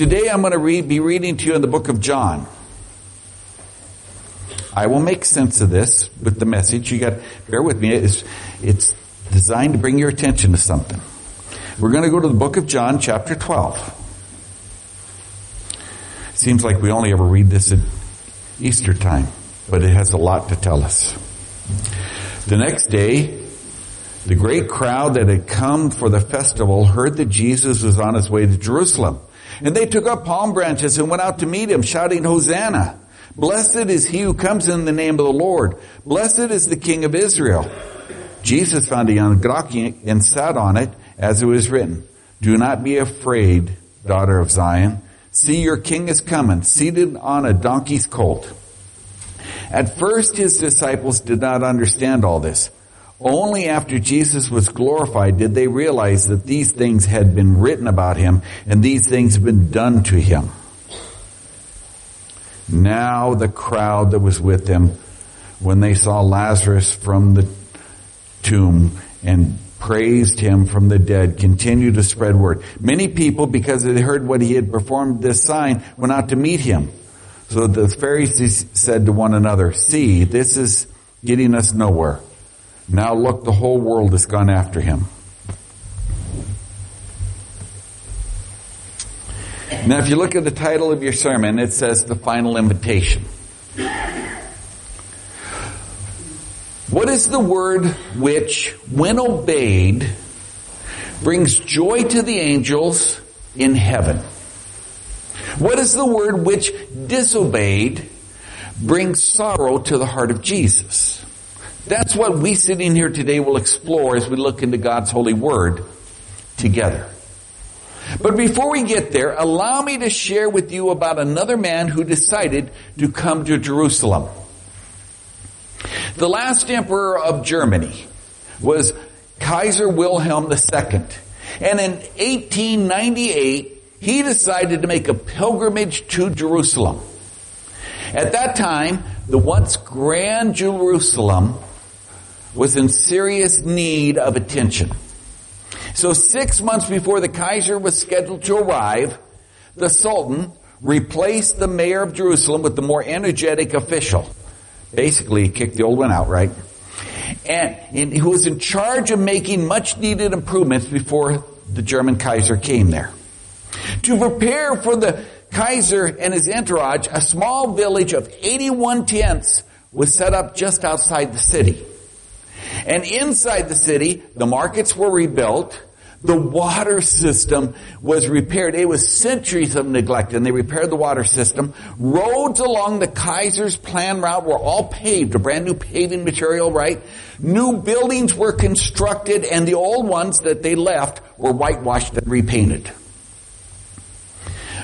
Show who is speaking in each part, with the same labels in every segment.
Speaker 1: Today I'm going to read, be reading to you in the book of John. I will make sense of this with the message. You got, bear with me. It's, it's designed to bring your attention to something. We're going to go to the book of John, chapter 12. Seems like we only ever read this at Easter time, but it has a lot to tell us. The next day, the great crowd that had come for the festival heard that Jesus was on his way to Jerusalem. And they took up palm branches and went out to meet him, shouting, Hosanna! Blessed is he who comes in the name of the Lord. Blessed is the King of Israel. Jesus found a young donkey and sat on it, as it was written, Do not be afraid, daughter of Zion. See, your king is coming, seated on a donkey's colt. At first, his disciples did not understand all this. Only after Jesus was glorified did they realize that these things had been written about him and these things had been done to him. Now the crowd that was with him, when they saw Lazarus from the tomb and praised him from the dead, continued to spread word. Many people, because they heard what he had performed this sign, went out to meet him. So the Pharisees said to one another, see, this is getting us nowhere. Now look, the whole world has gone after him. Now if you look at the title of your sermon, it says the final invitation. What is the word which, when obeyed, brings joy to the angels in heaven? What is the word which disobeyed brings sorrow to the heart of Jesus? That's what we sitting here today will explore as we look into God's holy word together. But before we get there, allow me to share with you about another man who decided to come to Jerusalem. The last emperor of Germany was Kaiser Wilhelm II. And in 1898, he decided to make a pilgrimage to Jerusalem. At that time, the once grand Jerusalem was in serious need of attention. So six months before the Kaiser was scheduled to arrive, the Sultan replaced the mayor of Jerusalem with the more energetic official. Basically, he kicked the old one out, right? And, and who was in charge of making much needed improvements before the German Kaiser came there. To prepare for the Kaiser and his entourage, a small village of 81 tents was set up just outside the city. And inside the city, the markets were rebuilt. The water system was repaired. It was centuries of neglect and they repaired the water system. Roads along the Kaiser's plan route were all paved, a brand new paving material, right? New buildings were constructed and the old ones that they left were whitewashed and repainted.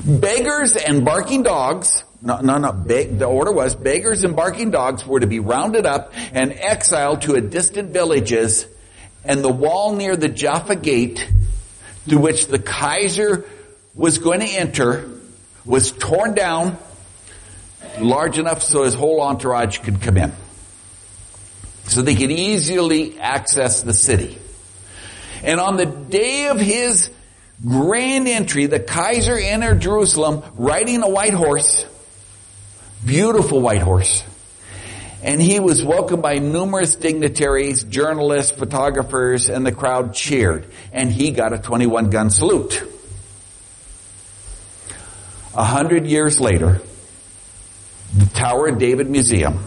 Speaker 1: Beggars and barking dogs no, no, no. The order was beggars and barking dogs were to be rounded up and exiled to a distant villages and the wall near the Jaffa gate through which the Kaiser was going to enter was torn down large enough so his whole entourage could come in. So they could easily access the city. And on the day of his grand entry, the Kaiser entered Jerusalem riding a white horse Beautiful white horse. And he was welcomed by numerous dignitaries, journalists, photographers, and the crowd cheered. And he got a 21 gun salute. A hundred years later, the Tower of David Museum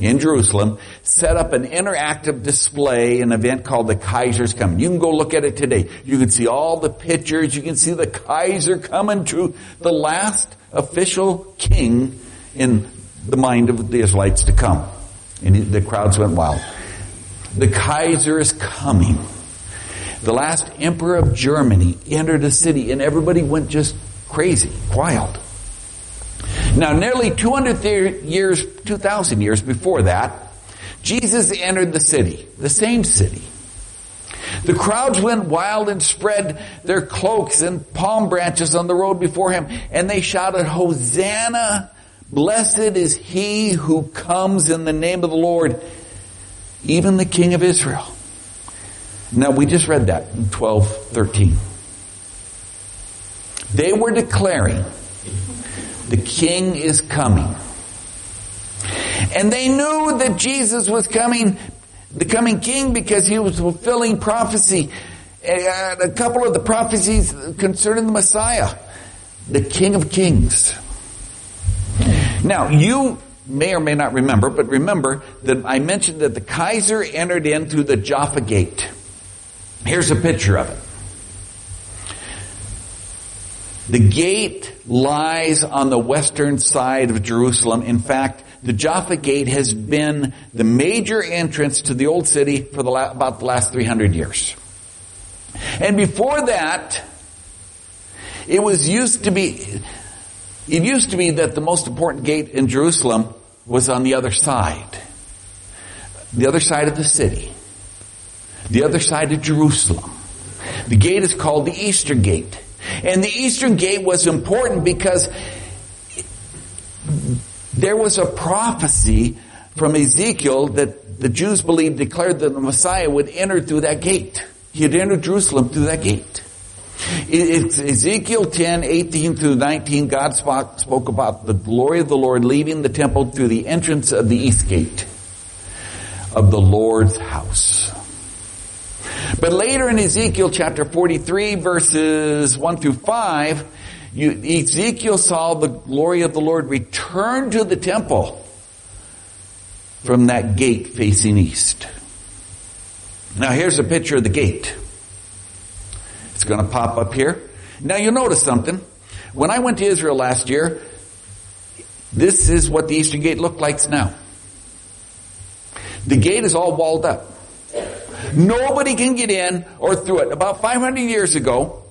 Speaker 1: in Jerusalem set up an interactive display, an event called the Kaiser's Coming. You can go look at it today. You can see all the pictures. You can see the Kaiser coming to the last official king in the mind of the Israelites to come. And the crowds went wild. The Kaiser is coming. The last emperor of Germany entered a city and everybody went just crazy, wild. Now nearly 200 years, 2,000 years before that, Jesus entered the city, the same city. The crowds went wild and spread their cloaks and palm branches on the road before him and they shouted, Hosanna Blessed is he who comes in the name of the Lord, even the King of Israel. Now we just read that in 12, 13. They were declaring, the king is coming. And they knew that Jesus was coming, the coming king because he was fulfilling prophecy. Uh, a couple of the prophecies concerning the Messiah, the King of Kings. Now, you may or may not remember, but remember that I mentioned that the Kaiser entered in through the Jaffa Gate. Here's a picture of it. The gate lies on the western side of Jerusalem. In fact, the Jaffa Gate has been the major entrance to the old city for the la- about the last 300 years. And before that, it was used to be, it used to be that the most important gate in Jerusalem was on the other side. The other side of the city. The other side of Jerusalem. The gate is called the Easter Gate. And the Eastern Gate was important because there was a prophecy from Ezekiel that the Jews believed declared that the Messiah would enter through that gate. He had entered Jerusalem through that gate. It's Ezekiel 10, 18 through 19, God spoke about the glory of the Lord leaving the temple through the entrance of the east gate of the Lord's house. But later in Ezekiel chapter 43 verses 1 through 5, you, Ezekiel saw the glory of the Lord return to the temple from that gate facing east. Now here's a picture of the gate. It's going to pop up here. Now you'll notice something. When I went to Israel last year, this is what the Eastern Gate looked like now. The gate is all walled up. Nobody can get in or through it. About 500 years ago,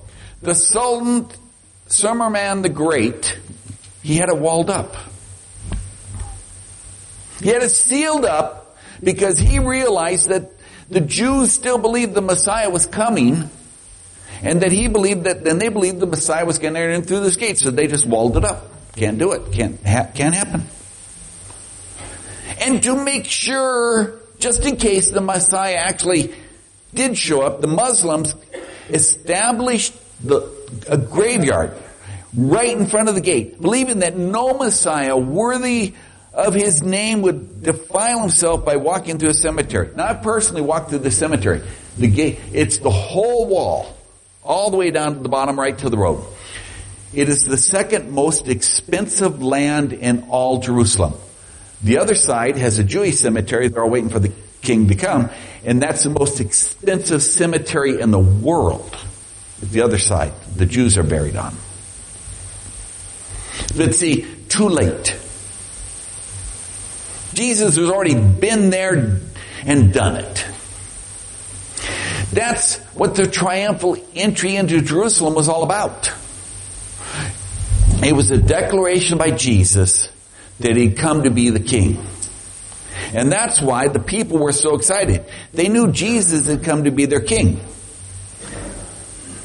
Speaker 1: the Sultan Suleiman the Great, he had it walled up. He had it sealed up because he realized that the Jews still believed the Messiah was coming and that he believed that, then they believed the Messiah was going to enter in through this gate, so they just walled it up. Can't do it. Can't, ha- can't happen. And to make sure, just in case the Messiah actually did show up, the Muslims established the, a graveyard right in front of the gate, believing that no Messiah worthy of his name would defile himself by walking through a cemetery. Now I personally walked through the cemetery. The gate, it's the whole wall, all the way down to the bottom right to the road. It is the second most expensive land in all Jerusalem. The other side has a Jewish cemetery. They're all waiting for the king to come. And that's the most expensive cemetery in the world. The other side, the Jews are buried on. But see, too late. Jesus has already been there and done it. That's what the triumphal entry into Jerusalem was all about. It was a declaration by Jesus that he'd come to be the king. And that's why the people were so excited. They knew Jesus had come to be their king.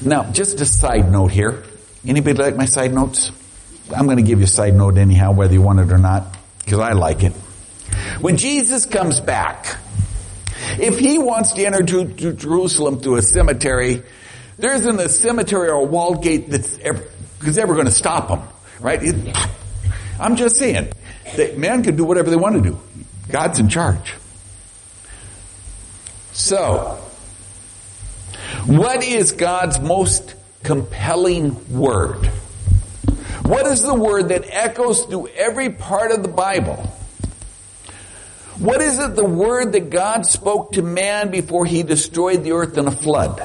Speaker 1: Now, just a side note here. Anybody like my side notes? I'm going to give you a side note anyhow, whether you want it or not, because I like it. When Jesus comes back, if he wants to enter to, Jerusalem through a cemetery, there isn't a cemetery or a walled gate that's ever, ever going to stop him, right? It, I'm just saying that man can do whatever they want to do. God's in charge. So, what is God's most compelling word? What is the word that echoes through every part of the Bible? What is it the word that God spoke to man before he destroyed the earth in a flood?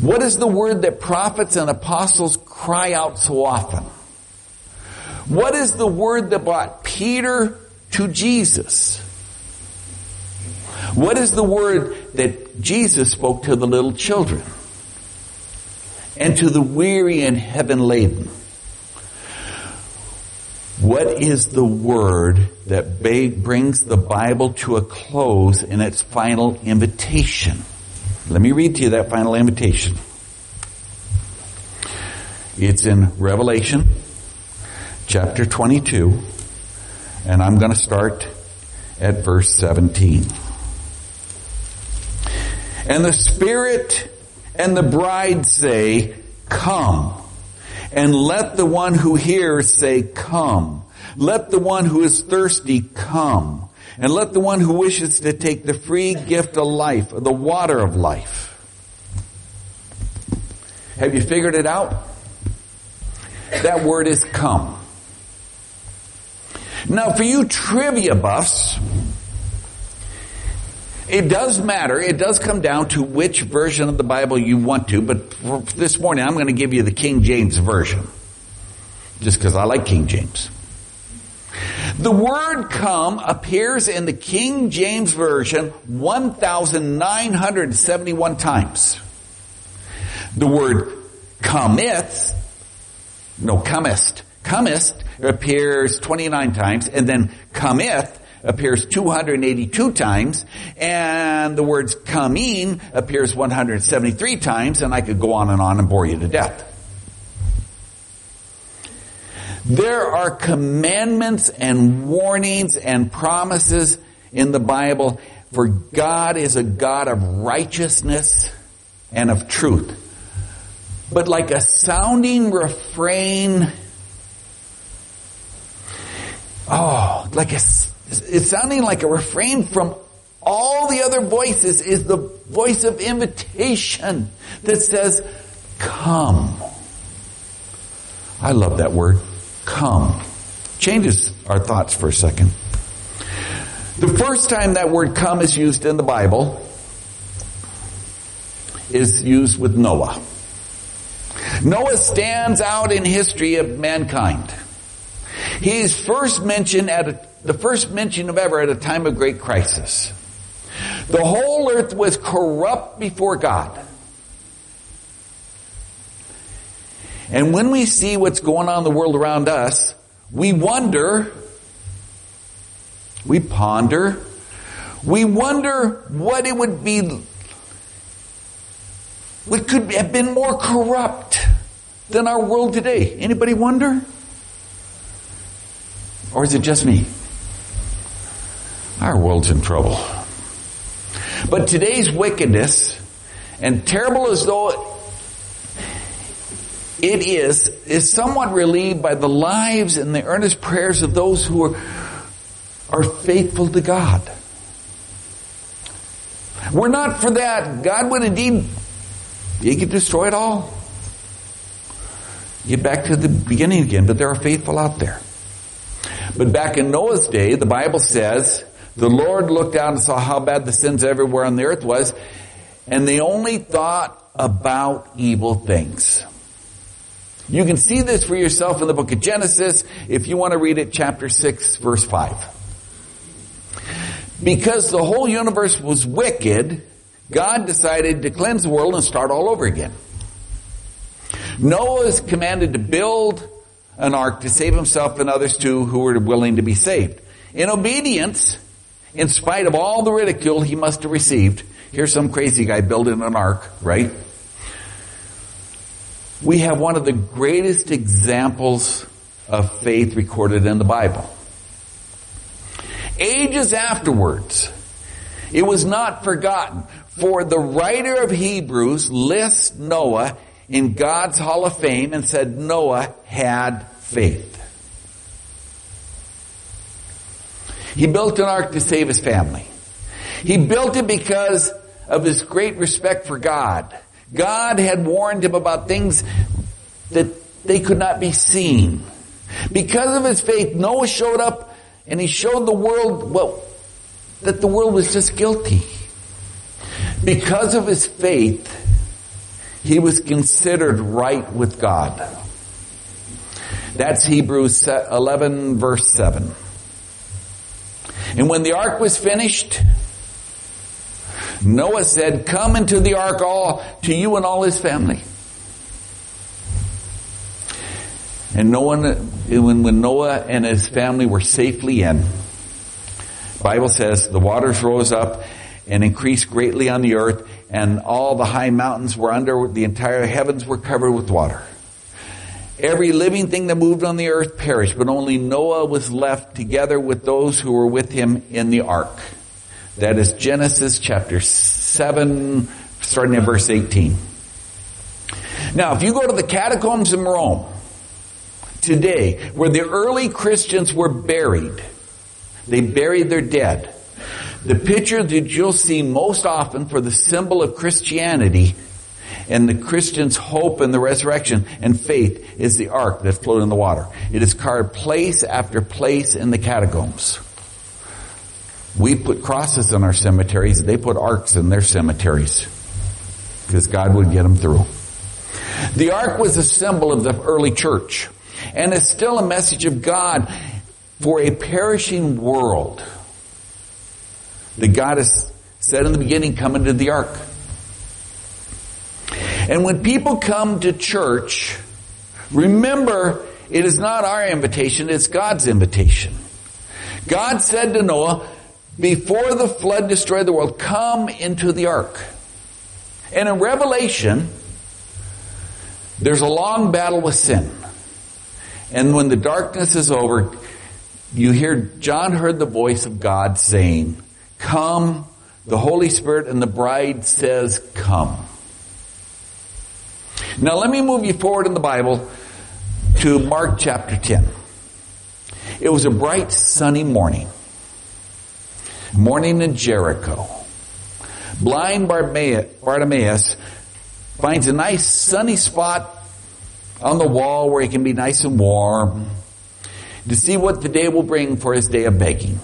Speaker 1: What is the word that prophets and apostles cry out so often? What is the word that brought Peter to Jesus? What is the word that Jesus spoke to the little children? And to the weary and heaven laden? What is the word that brings the Bible to a close in its final invitation? Let me read to you that final invitation. It's in Revelation chapter 22 and I'm going to start at verse 17. And the Spirit and the bride say, come. And let the one who hears say, come. Let the one who is thirsty come. And let the one who wishes to take the free gift of life, the water of life. Have you figured it out? That word is come. Now for you trivia buffs, it does matter. It does come down to which version of the Bible you want to, but this morning I'm going to give you the King James Version. Just because I like King James. The word come appears in the King James Version 1,971 times. The word cometh, no, comest, comest appears 29 times, and then cometh appears 282 times, and the words coming appears 173 times, and I could go on and on and bore you to death. There are commandments and warnings and promises in the Bible for God is a God of righteousness and of truth. But like a sounding refrain, oh, like a, it's sounding like a refrain from all the other voices is the voice of invitation that says, come. I love that word come. Changes our thoughts for a second. The first time that word come is used in the Bible is used with Noah. Noah stands out in history of mankind. He's first mentioned at a, the first mention of ever at a time of great crisis. The whole earth was corrupt before God. And when we see what's going on in the world around us, we wonder, we ponder, we wonder what it would be, what could have been more corrupt than our world today. Anybody wonder? Or is it just me? Our world's in trouble. But today's wickedness, and terrible as though it is, is somewhat relieved by the lives and the earnest prayers of those who are, are faithful to God. We're not for that. God would indeed, he could destroy it all. Get back to the beginning again, but there are faithful out there. But back in Noah's day, the Bible says, the Lord looked down and saw how bad the sins everywhere on the earth was, and they only thought about evil things. You can see this for yourself in the book of Genesis if you want to read it chapter 6 verse 5. Because the whole universe was wicked, God decided to cleanse the world and start all over again. Noah is commanded to build an ark to save himself and others too who were willing to be saved. In obedience, in spite of all the ridicule he must have received, here's some crazy guy building an ark, right? we have one of the greatest examples of faith recorded in the Bible. Ages afterwards, it was not forgotten, for the writer of Hebrews lists Noah in God's Hall of Fame and said Noah had faith. He built an ark to save his family. He built it because of his great respect for God. God had warned him about things that they could not be seen. Because of his faith, Noah showed up and he showed the world, well, that the world was just guilty. Because of his faith, he was considered right with God. That's Hebrews 11 verse 7. And when the ark was finished, Noah said, come into the ark all, to you and all his family. And no one, when, Noah and his family were safely in, Bible says the waters rose up and increased greatly on the earth and all the high mountains were under, the entire heavens were covered with water. Every living thing that moved on the earth perished, but only Noah was left together with those who were with him in the ark. That is Genesis chapter 7, starting at verse 18. Now, if you go to the catacombs in Rome, today, where the early Christians were buried. They buried their dead. The picture that you'll see most often for the symbol of Christianity and the Christian's hope in the resurrection and faith is the ark that floated in the water. It is carved place after place in the catacombs. We put crosses in our cemeteries. They put arks in their cemeteries because God would get them through. The ark was a symbol of the early church and it's still a message of God for a perishing world that God has said in the beginning, come into the ark. And when people come to church, remember it is not our invitation, it's God's invitation. God said to Noah, before the flood destroyed the world, come into the ark. And in Revelation, there's a long battle with sin. And when the darkness is over, you hear, John heard the voice of God saying, come, the Holy Spirit and the bride says, come. Now let me move you forward in the Bible to Mark chapter 10. It was a bright sunny morning. Morning in Jericho. Blind Bartimaeus finds a nice sunny spot on the wall where he can be nice and warm to see what the day will bring for his day of begging.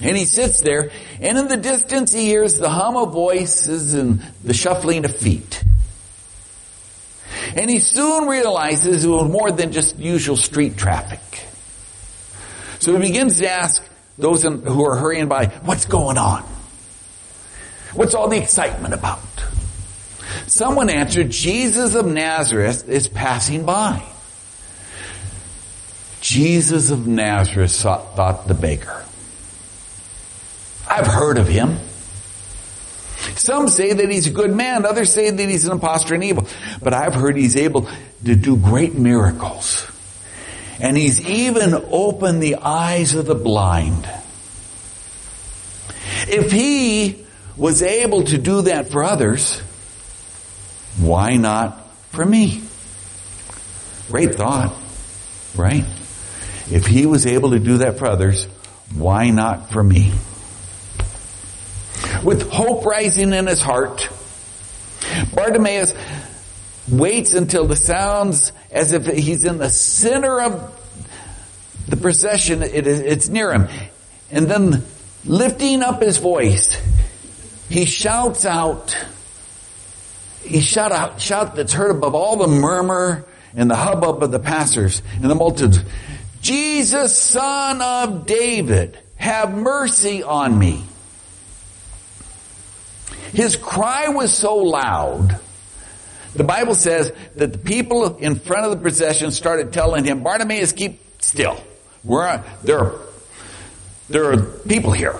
Speaker 1: And he sits there, and in the distance he hears the hum of voices and the shuffling of feet. And he soon realizes it was more than just usual street traffic. So he begins to ask those who are hurrying by, what's going on? What's all the excitement about? Someone answered, Jesus of Nazareth is passing by. Jesus of Nazareth thought the beggar. I've heard of him. Some say that he's a good man, others say that he's an impostor and evil. But I've heard he's able to do great miracles. And he's even opened the eyes of the blind. If he was able to do that for others, why not for me? Great thought, right? If he was able to do that for others, why not for me? With hope rising in his heart, Bartimaeus waits until the sounds as if he's in the center of the procession, it is, it's near him. And then lifting up his voice, he shouts out, he shout out, shout that's heard above all the murmur and the hubbub of the passers and the multitudes. Jesus, son of David, have mercy on me. His cry was so loud, the Bible says that the people in front of the procession started telling him, Bartimaeus, keep still. We're, there, are, there are people here.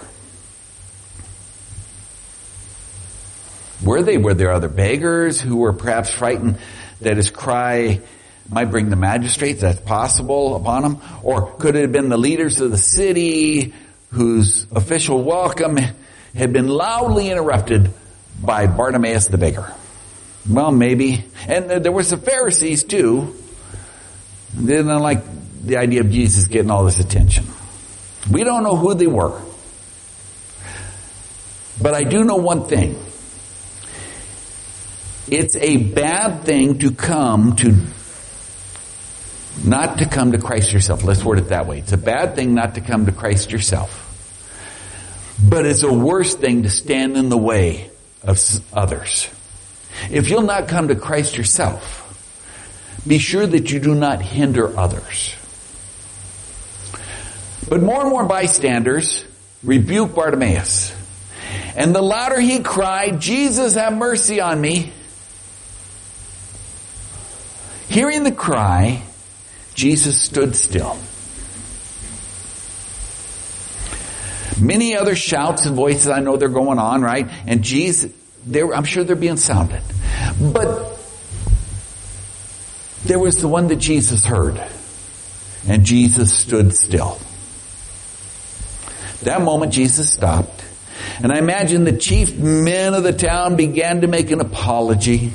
Speaker 1: Were they? Were there other beggars who were perhaps frightened that his cry might bring the magistrates? That's possible upon him. Or could it have been the leaders of the city whose official welcome had been loudly interrupted by Bartimaeus the beggar? Well, maybe. And there were some Pharisees too. They didn't like the idea of Jesus getting all this attention. We don't know who they were. But I do know one thing. It's a bad thing to come to, not to come to Christ yourself. Let's word it that way. It's a bad thing not to come to Christ yourself. But it's a worse thing to stand in the way of others. If you'll not come to Christ yourself, be sure that you do not hinder others. But more and more bystanders rebuke Bartimaeus. And the louder he cried, Jesus have mercy on me, Hearing the cry, Jesus stood still. Many other shouts and voices, I know they're going on, right? And Jesus, I'm sure they're being sounded. But there was the one that Jesus heard. And Jesus stood still. That moment Jesus stopped. And I imagine the chief men of the town began to make an apology.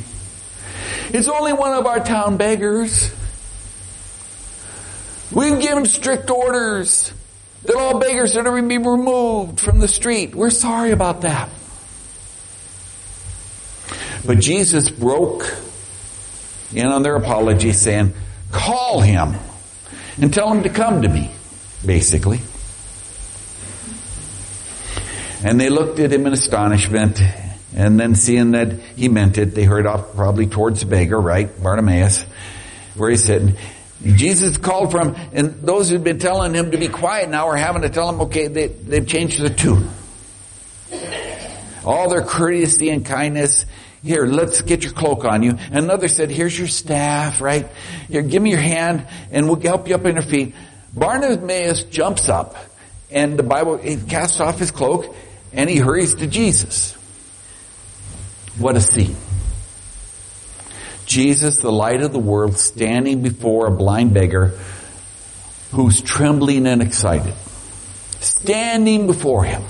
Speaker 1: It's only one of our town beggars. We've given strict orders that all beggars are to be removed from the street. We're sorry about that. But Jesus broke in on their apology saying, call him and tell him to come to me, basically. And they looked at him in astonishment and then seeing that he meant it, they hurried off probably towards the beggar, right? Bartimaeus, where he's sitting. Jesus called from, and those who'd been telling him to be quiet now are having to tell him, okay, they, they've changed the tune. All their courtesy and kindness, here, let's get your cloak on you. Another said, here's your staff, right? Here, give me your hand and we'll help you up on your feet. Bartimaeus jumps up and the Bible, he casts off his cloak and he hurries to Jesus. What a scene. Jesus, the light of the world, standing before a blind beggar who's trembling and excited. Standing before him.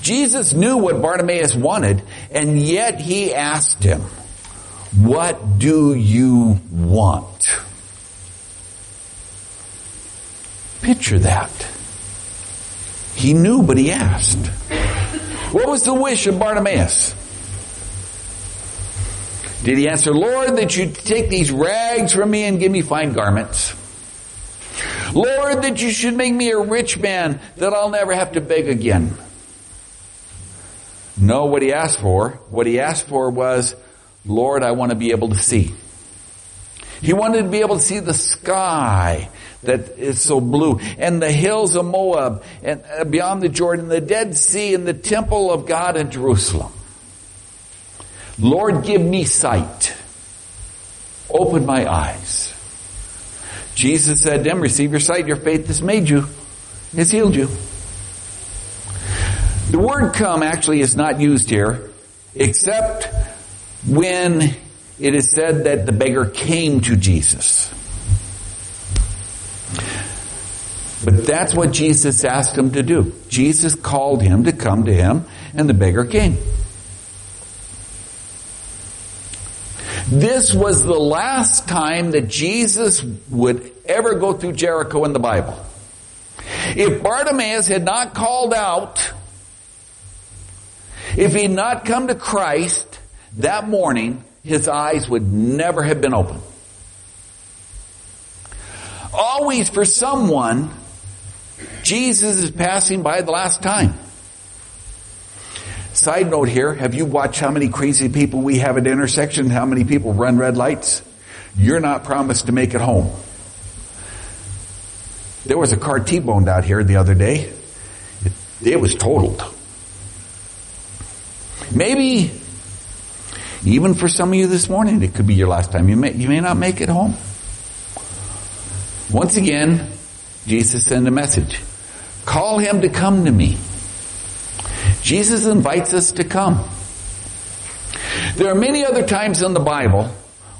Speaker 1: Jesus knew what Bartimaeus wanted, and yet he asked him, what do you want? Picture that. He knew, but he asked. What was the wish of Bartimaeus? Did he answer, Lord, that you take these rags from me and give me fine garments? Lord, that you should make me a rich man that I'll never have to beg again. No, what he asked for, what he asked for was, Lord, I want to be able to see. He wanted to be able to see the sky that is so blue and the hills of Moab and uh, beyond the Jordan, the Dead Sea and the temple of God in Jerusalem. Lord, give me sight. Open my eyes. Jesus said to him, receive your sight, your faith has made you, has healed you. The word come actually is not used here, except when it is said that the beggar came to Jesus. But that's what Jesus asked him to do. Jesus called him to come to him, and the beggar came. This was the last time that Jesus would ever go through Jericho in the Bible. If Bartimaeus had not called out, if he had not come to Christ that morning, his eyes would never have been open. Always for someone, Jesus is passing by the last time. Side note here, have you watched how many crazy people we have at intersections, how many people run red lights? You're not promised to make it home. There was a car T-boned out here the other day. It, it was totaled. Maybe, even for some of you this morning, it could be your last time. You may, you may not make it home. Once again, Jesus sent a message. Call him to come to me. Jesus invites us to come. There are many other times in the Bible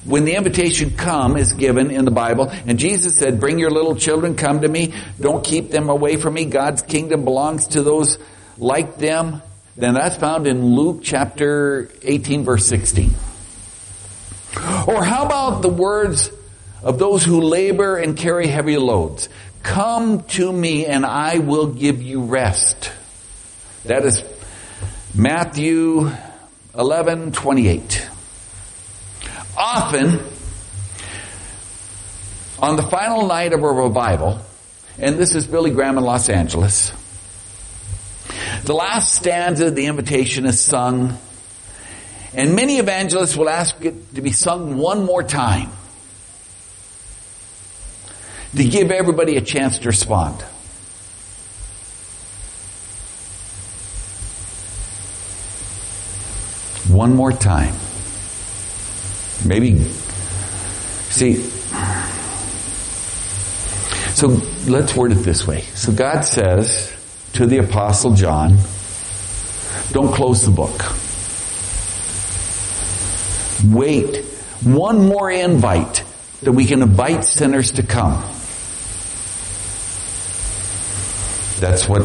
Speaker 1: when the invitation come is given in the Bible and Jesus said, bring your little children, come to me. Don't keep them away from me. God's kingdom belongs to those like them. Then that's found in Luke chapter 18 verse 16. Or how about the words of those who labor and carry heavy loads? Come to me and I will give you rest. That is Matthew 11, 28. Often, on the final night of a revival, and this is Billy Graham in Los Angeles, the last stanza of the invitation is sung, and many evangelists will ask it to be sung one more time to give everybody a chance to respond. One more time. Maybe, see, so let's word it this way. So God says to the apostle John, don't close the book. Wait one more invite that we can invite sinners to come. That's what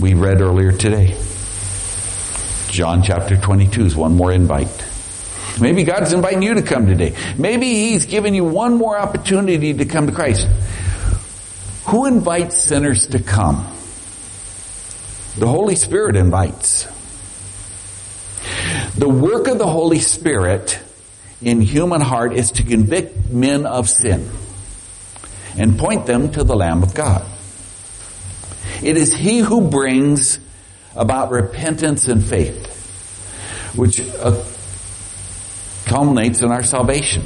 Speaker 1: we read earlier today. John chapter 22 is one more invite. Maybe God's inviting you to come today. Maybe He's giving you one more opportunity to come to Christ. Who invites sinners to come? The Holy Spirit invites. The work of the Holy Spirit in human heart is to convict men of sin and point them to the Lamb of God. It is He who brings about repentance and faith, which uh, culminates in our salvation.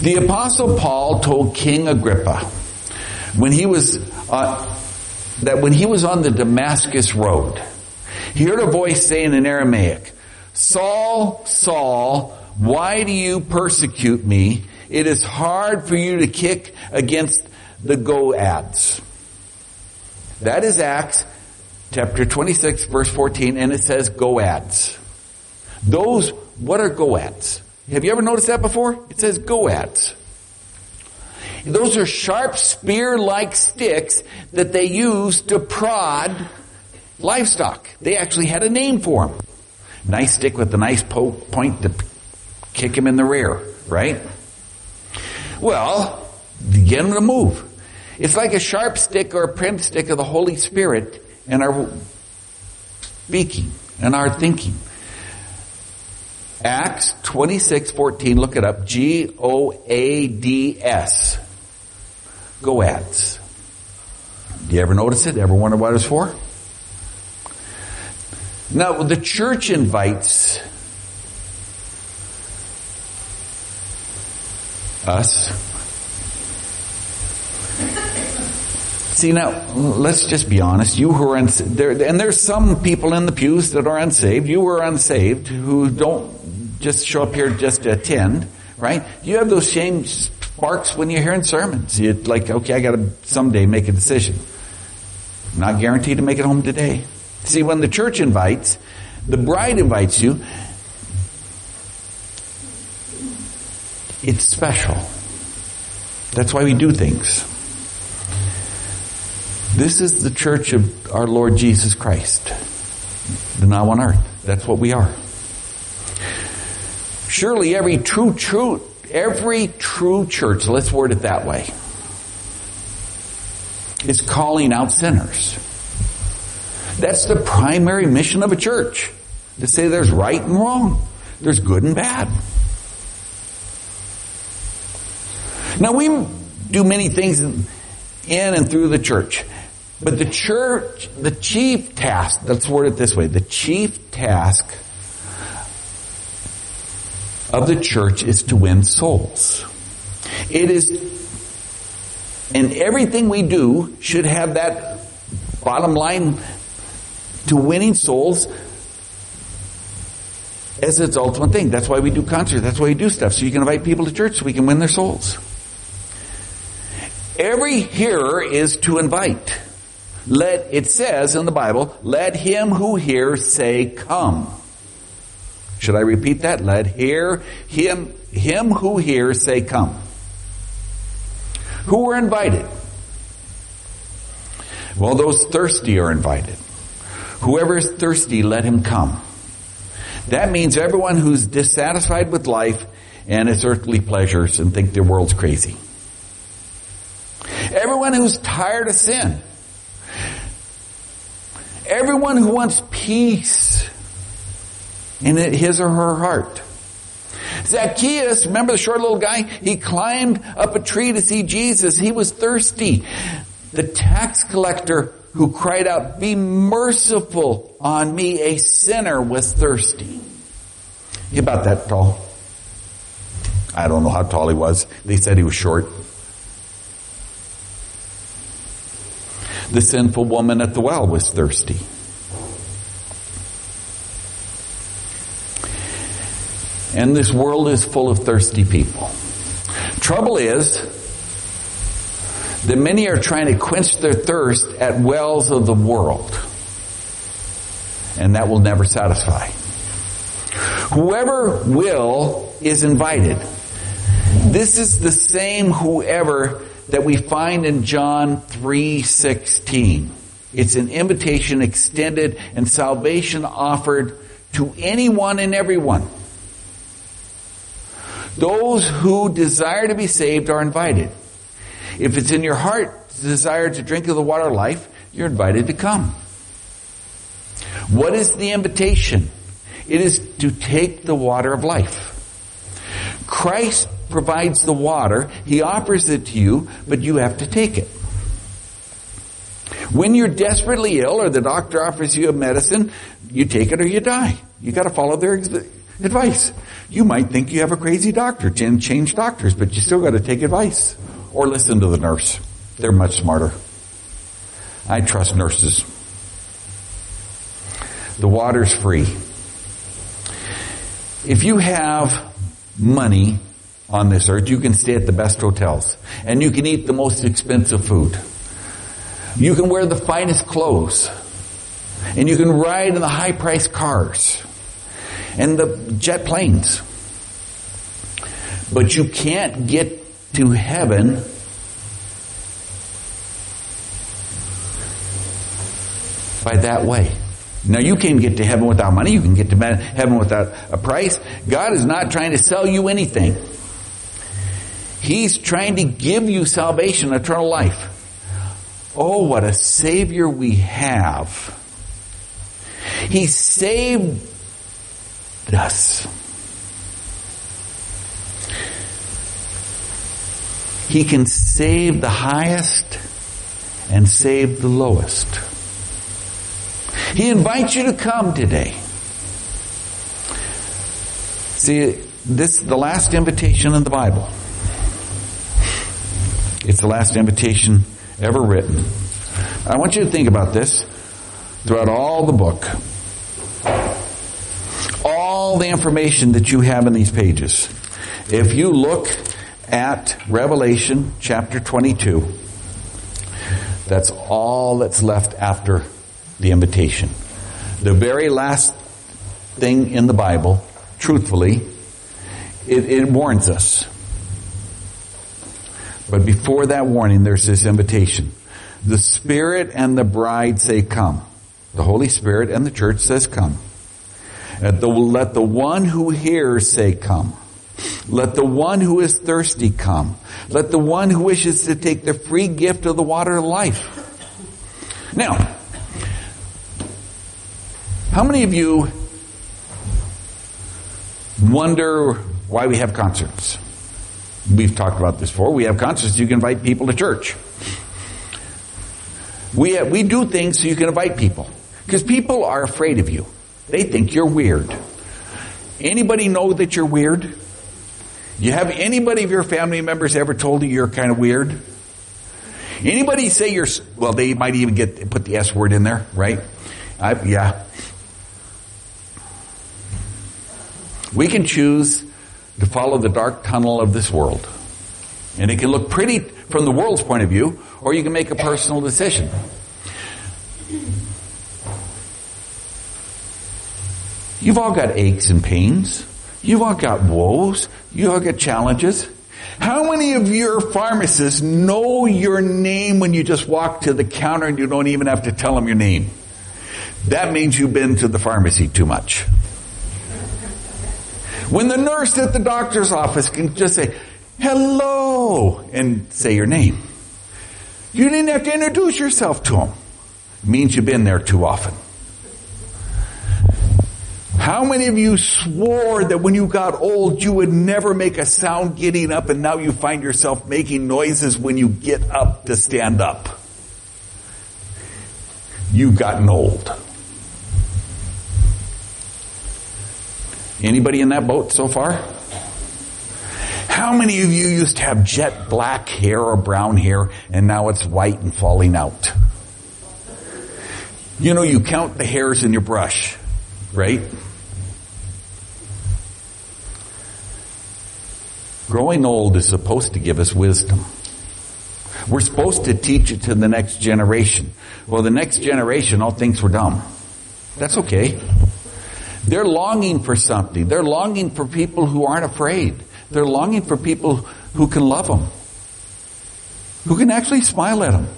Speaker 1: The apostle Paul told King Agrippa when he was uh, that when he was on the Damascus road, he heard a voice saying in Aramaic, Saul, Saul, why do you persecute me? It is hard for you to kick against the goads. That is Acts chapter 26 verse 14 and it says goads. Those, what are goads? Have you ever noticed that before? It says goads. Those are sharp spear-like sticks that they used to prod livestock. They actually had a name for them. Nice stick with a nice po- point to kick him in the rear, right? Well, get him to move. It's like a sharp stick or a print stick of the Holy Spirit in our speaking and our thinking. Acts 26, 14, look it up. G-O-A-D-S. Goads. Do you ever notice it? Ever wonder what it's for? Now, the church invites us. See now, let's just be honest. You who are unsaved, there, and there's some people in the pews that are unsaved. You are unsaved who don't just show up here just to attend, right? You have those same sparks when you're hearing sermons. You're like, okay, I got to someday make a decision. I'm not guaranteed to make it home today. See, when the church invites, the bride invites you, it's special. That's why we do things. This is the church of our Lord Jesus Christ. The now on earth. That's what we are. Surely every true, true, every true church, let's word it that way, is calling out sinners. That's the primary mission of a church. To say there's right and wrong. There's good and bad. Now we do many things in and through the church. But the church, the chief task, let's word it this way, the chief task of the church is to win souls. It is, and everything we do should have that bottom line to winning souls as its ultimate thing. That's why we do concerts. That's why we do stuff. So you can invite people to church so we can win their souls. Every hearer is to invite. Let, it says in the Bible, let him who hears say, come. Should I repeat that? Let hear him, him who hears say, come. Who were invited? Well, those thirsty are invited. Whoever is thirsty, let him come. That means everyone who's dissatisfied with life and its earthly pleasures and think the world's crazy. Everyone who's tired of sin. Everyone who wants peace in his or her heart. Zacchaeus, remember the short little guy? He climbed up a tree to see Jesus. He was thirsty. The tax collector who cried out, be merciful on me, a sinner was thirsty. He about that tall. I don't know how tall he was. They said he was short. The sinful woman at the well was thirsty. And this world is full of thirsty people. Trouble is that many are trying to quench their thirst at wells of the world. And that will never satisfy. Whoever will is invited. This is the same whoever that we find in John 3:16. It's an invitation extended and salvation offered to anyone and everyone. Those who desire to be saved are invited. If it's in your heart to desire to drink of the water of life, you're invited to come. What is the invitation? It is to take the water of life. Christ provides the water. He offers it to you, but you have to take it. When you're desperately ill or the doctor offers you a medicine, you take it or you die. You gotta follow their advice. You might think you have a crazy doctor, change doctors, but you still gotta take advice. Or listen to the nurse. They're much smarter. I trust nurses. The water's free. If you have money on this earth, you can stay at the best hotels. And you can eat the most expensive food. You can wear the finest clothes. And you can ride in the high priced cars. And the jet planes. But you can't get to heaven by that way. Now you can get to heaven without money. You can get to heaven without a price. God is not trying to sell you anything. He's trying to give you salvation, eternal life. Oh, what a savior we have. He saved us. He can save the highest and save the lowest. He invites you to come today. See, this is the last invitation in the Bible. It's the last invitation ever written. I want you to think about this throughout all the book. All the information that you have in these pages. If you look at Revelation chapter 22. That's all that's left after the invitation. The very last thing in the Bible, truthfully, it, it warns us. But before that warning, there's this invitation. The Spirit and the bride say, come. The Holy Spirit and the church says, come. The, let the one who hears say, come. Let the one who is thirsty come. Let the one who wishes to take the free gift of the water of life. Now, how many of you wonder why we have concerts? We've talked about this before. We have concerts, you can invite people to church. We, have, we do things so you can invite people. Because people are afraid of you. They think you're weird. Anybody know that you're weird? You have anybody of your family members ever told you you're kind of weird? Anybody say you're, well, they might even get, put the S word in there, right? I, yeah. We can choose to follow the dark tunnel of this world. And it can look pretty from the world's point of view, or you can make a personal decision. You've all got aches and pains. You've all got woes. You all got challenges. How many of your pharmacists know your name when you just walk to the counter and you don't even have to tell them your name? That means you've been to the pharmacy too much. When the nurse at the doctor's office can just say, hello, and say your name. You didn't have to introduce yourself to them. It means you've been there too often. How many of you swore that when you got old you would never make a sound getting up and now you find yourself making noises when you get up to stand up? You've gotten old. Anybody in that boat so far? How many of you used to have jet black hair or brown hair and now it's white and falling out? You know, you count the hairs in your brush, right? Growing old is supposed to give us wisdom. We're supposed to teach it to the next generation. Well, the next generation all thinks we're dumb. That's okay. They're longing for something. They're longing for people who aren't afraid. They're longing for people who can love them. Who can actually smile at them.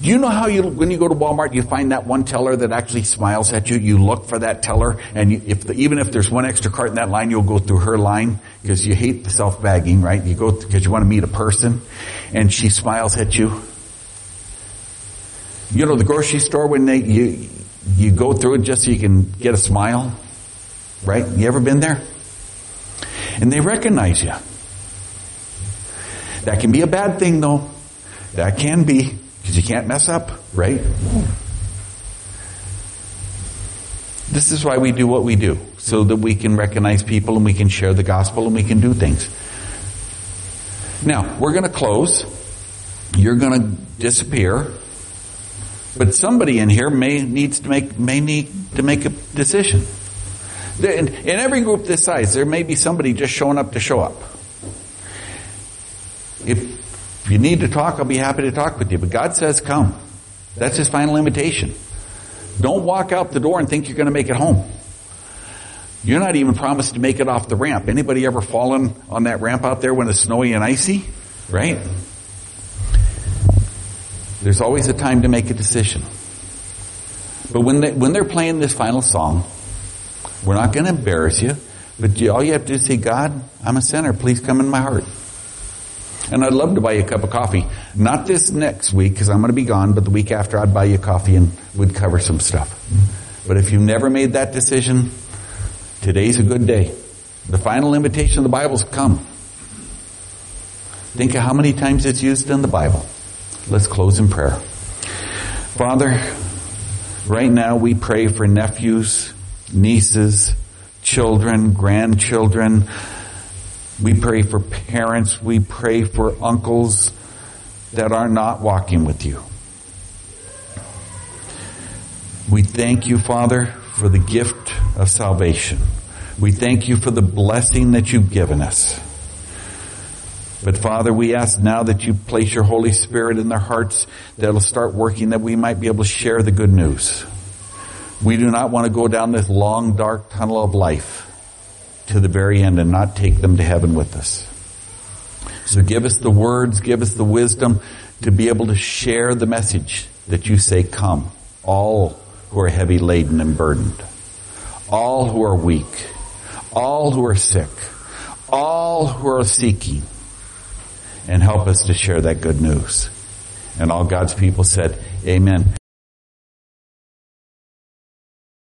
Speaker 1: Do you know how you, when you go to Walmart, you find that one teller that actually smiles at you? You look for that teller, and you, if the, even if there's one extra cart in that line, you'll go through her line because you hate the self bagging, right? You go because you want to meet a person, and she smiles at you. You know the grocery store when they you you go through it just so you can get a smile, right? You ever been there? And they recognize you. That can be a bad thing, though. That can be because you can't mess up, right? This is why we do what we do, so that we can recognize people and we can share the gospel and we can do things. Now, we're going to close. You're going to disappear. But somebody in here may needs to make may need to make a decision. In, every group this size, there may be somebody just showing up to show up. If if you need to talk, I'll be happy to talk with you. But God says come. That's His final invitation. Don't walk out the door and think you're going to make it home. You're not even promised to make it off the ramp. Anybody ever fallen on that ramp out there when it's snowy and icy? Right? There's always a time to make a decision. But when they, when they're playing this final song, we're not going to embarrass you, but all you have to do is say, God, I'm a sinner. Please come in my heart. And I'd love to buy you a cup of coffee. Not this next week because I'm going to be gone, but the week after I'd buy you coffee and we'd cover some stuff. But if you've never made that decision, today's a good day. The final invitation of the Bible's come. Think of how many times it's used in the Bible. Let's close in prayer. Father, right now we pray for nephews, nieces, children, grandchildren, we pray for parents. We pray for uncles that are not walking with you. We thank you, Father, for the gift of salvation. We thank you for the blessing that you've given us. But Father, we ask now that you place your Holy Spirit in their hearts that'll start working that we might be able to share the good news. We do not want to go down this long, dark tunnel of life to the very end and not take them to heaven with us. So give us the words, give us the wisdom to be able to share the message that you say, come, all who are heavy laden and burdened, all who are weak, all who are sick, all who are seeking, and help us to share that good news. And all God's people said, Amen.